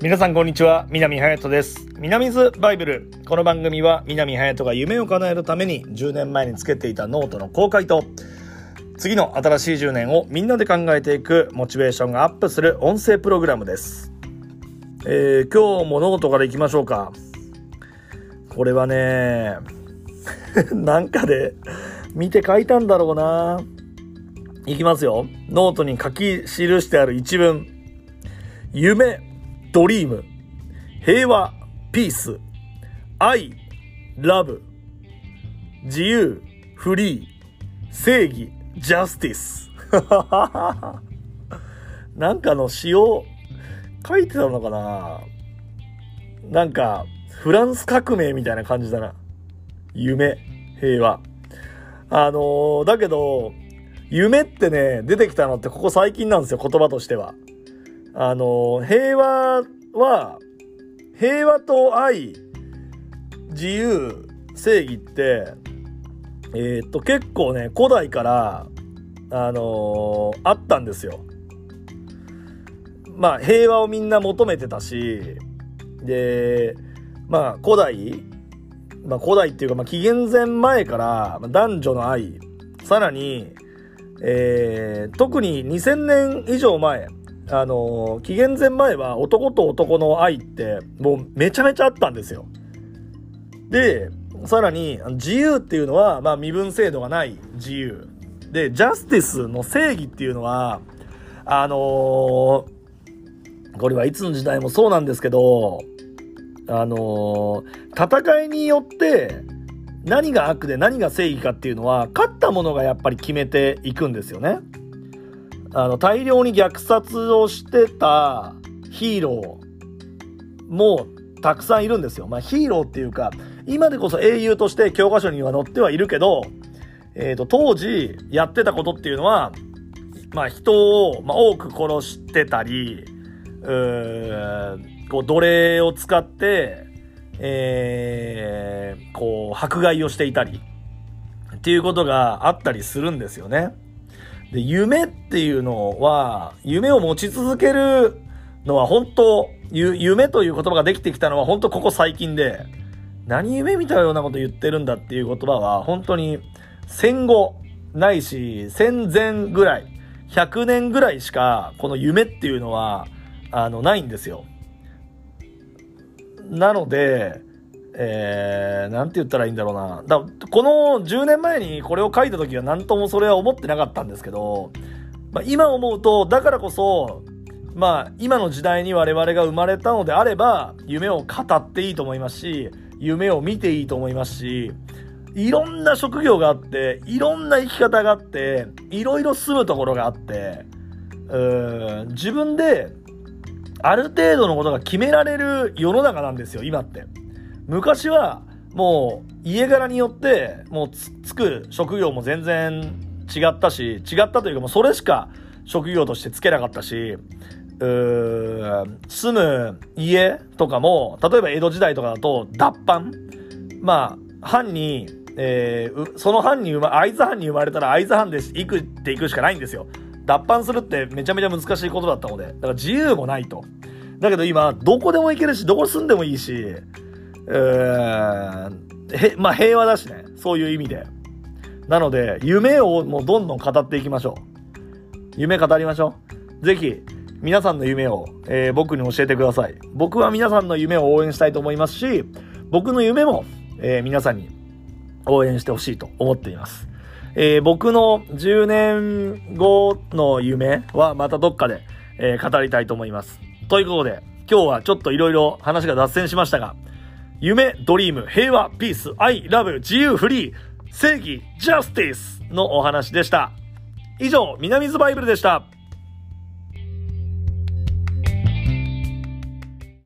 皆さんこんにちは南隼人です。南ズバイブル。この番組は南隼人が夢を叶えるために10年前につけていたノートの公開と次の新しい10年をみんなで考えていくモチベーションがアップする音声プログラムです。えー、今日もノートからいきましょうか。これはね なんかで見て書いたんだろうな。いきますよ。ノートに書き記してある一文。夢。ドリーム、平和、ピース、愛、ラブ、自由、フリー、正義、ジャスティス。なんかの詩を書いてたのかななんか、フランス革命みたいな感じだな。夢、平和。あのー、だけど、夢ってね、出てきたのってここ最近なんですよ、言葉としては。あの、平和は、平和と愛、自由、正義って、えー、っと、結構ね、古代から、あのー、あったんですよ。まあ、平和をみんな求めてたし、で、まあ、古代、まあ、古代っていうか、まあ、紀元前前から、男女の愛、さらに、えー、特に2000年以上前、あの、紀元前前は男と男の愛ってもうめちゃめちゃあったんですよ。で、さらに自由っていうのは、まあ身分制度がない自由。で、ジャスティスの正義っていうのは、あのー、これはいつの時代もそうなんですけど、あのー、戦いによって何が悪で何が正義かっていうのは、勝ったものがやっぱり決めていくんですよね。あの、大量に虐殺をしてたヒーローもたくさんいるんですよ。まあ、ヒーローっていうか、今でこそ英雄として教科書には載ってはいるけど、えっ、ー、と、当時やってたことっていうのは、まあ、人を、まあ、多く殺してたり、うーこう、奴隷を使って、えー、こう、迫害をしていたり、っていうことがあったりするんですよね。で、夢っていうのは、夢を持ち続けるのは本当、夢という言葉ができてきたのは本当ここ最近で、何夢みたようなこと言ってるんだっていう言葉は本当に戦後ないし戦前ぐらい、100年ぐらいしかこの夢っていうのは、あの、ないんですよ。なので、えー、なんて言ったらいいんだろうな。だこの10年前にこれを書いた時は何ともそれは思ってなかったんですけど、まあ、今思うと、だからこそ、まあ、今の時代に我々が生まれたのであれば、夢を語っていいと思いますし、夢を見ていいと思いますし、いろんな職業があって、いろんな生き方があって、いろいろ住むところがあって、うん自分である程度のことが決められる世の中なんですよ、今って。昔はもう家柄によってもうつく職業も全然違ったし違ったというかもうそれしか職業としてつけなかったしうー住む家とかも例えば江戸時代とかだと脱藩。まあ藩に、えー、その藩に生ま会津藩に生まれたら会津藩で行くっていくしかないんですよ。脱藩するってめちゃめちゃ難しいことだったので。だから自由もないと。だけど今どこでも行けるしどこ住んでもいいしえー、まあ平和だしね。そういう意味で。なので、夢をもうどんどん語っていきましょう。夢語りましょう。ぜひ、皆さんの夢を、えー、僕に教えてください。僕は皆さんの夢を応援したいと思いますし、僕の夢も、えー、皆さんに応援してほしいと思っています。えー、僕の10年後の夢はまたどっかで、えー、語りたいと思います。ということで、今日はちょっといろいろ話が脱線しましたが、夢、ドリーム、平和、ピース、愛、ラブ、自由、フリー、正義、ジャスティスのお話でした。以上、南ズバイブルでした。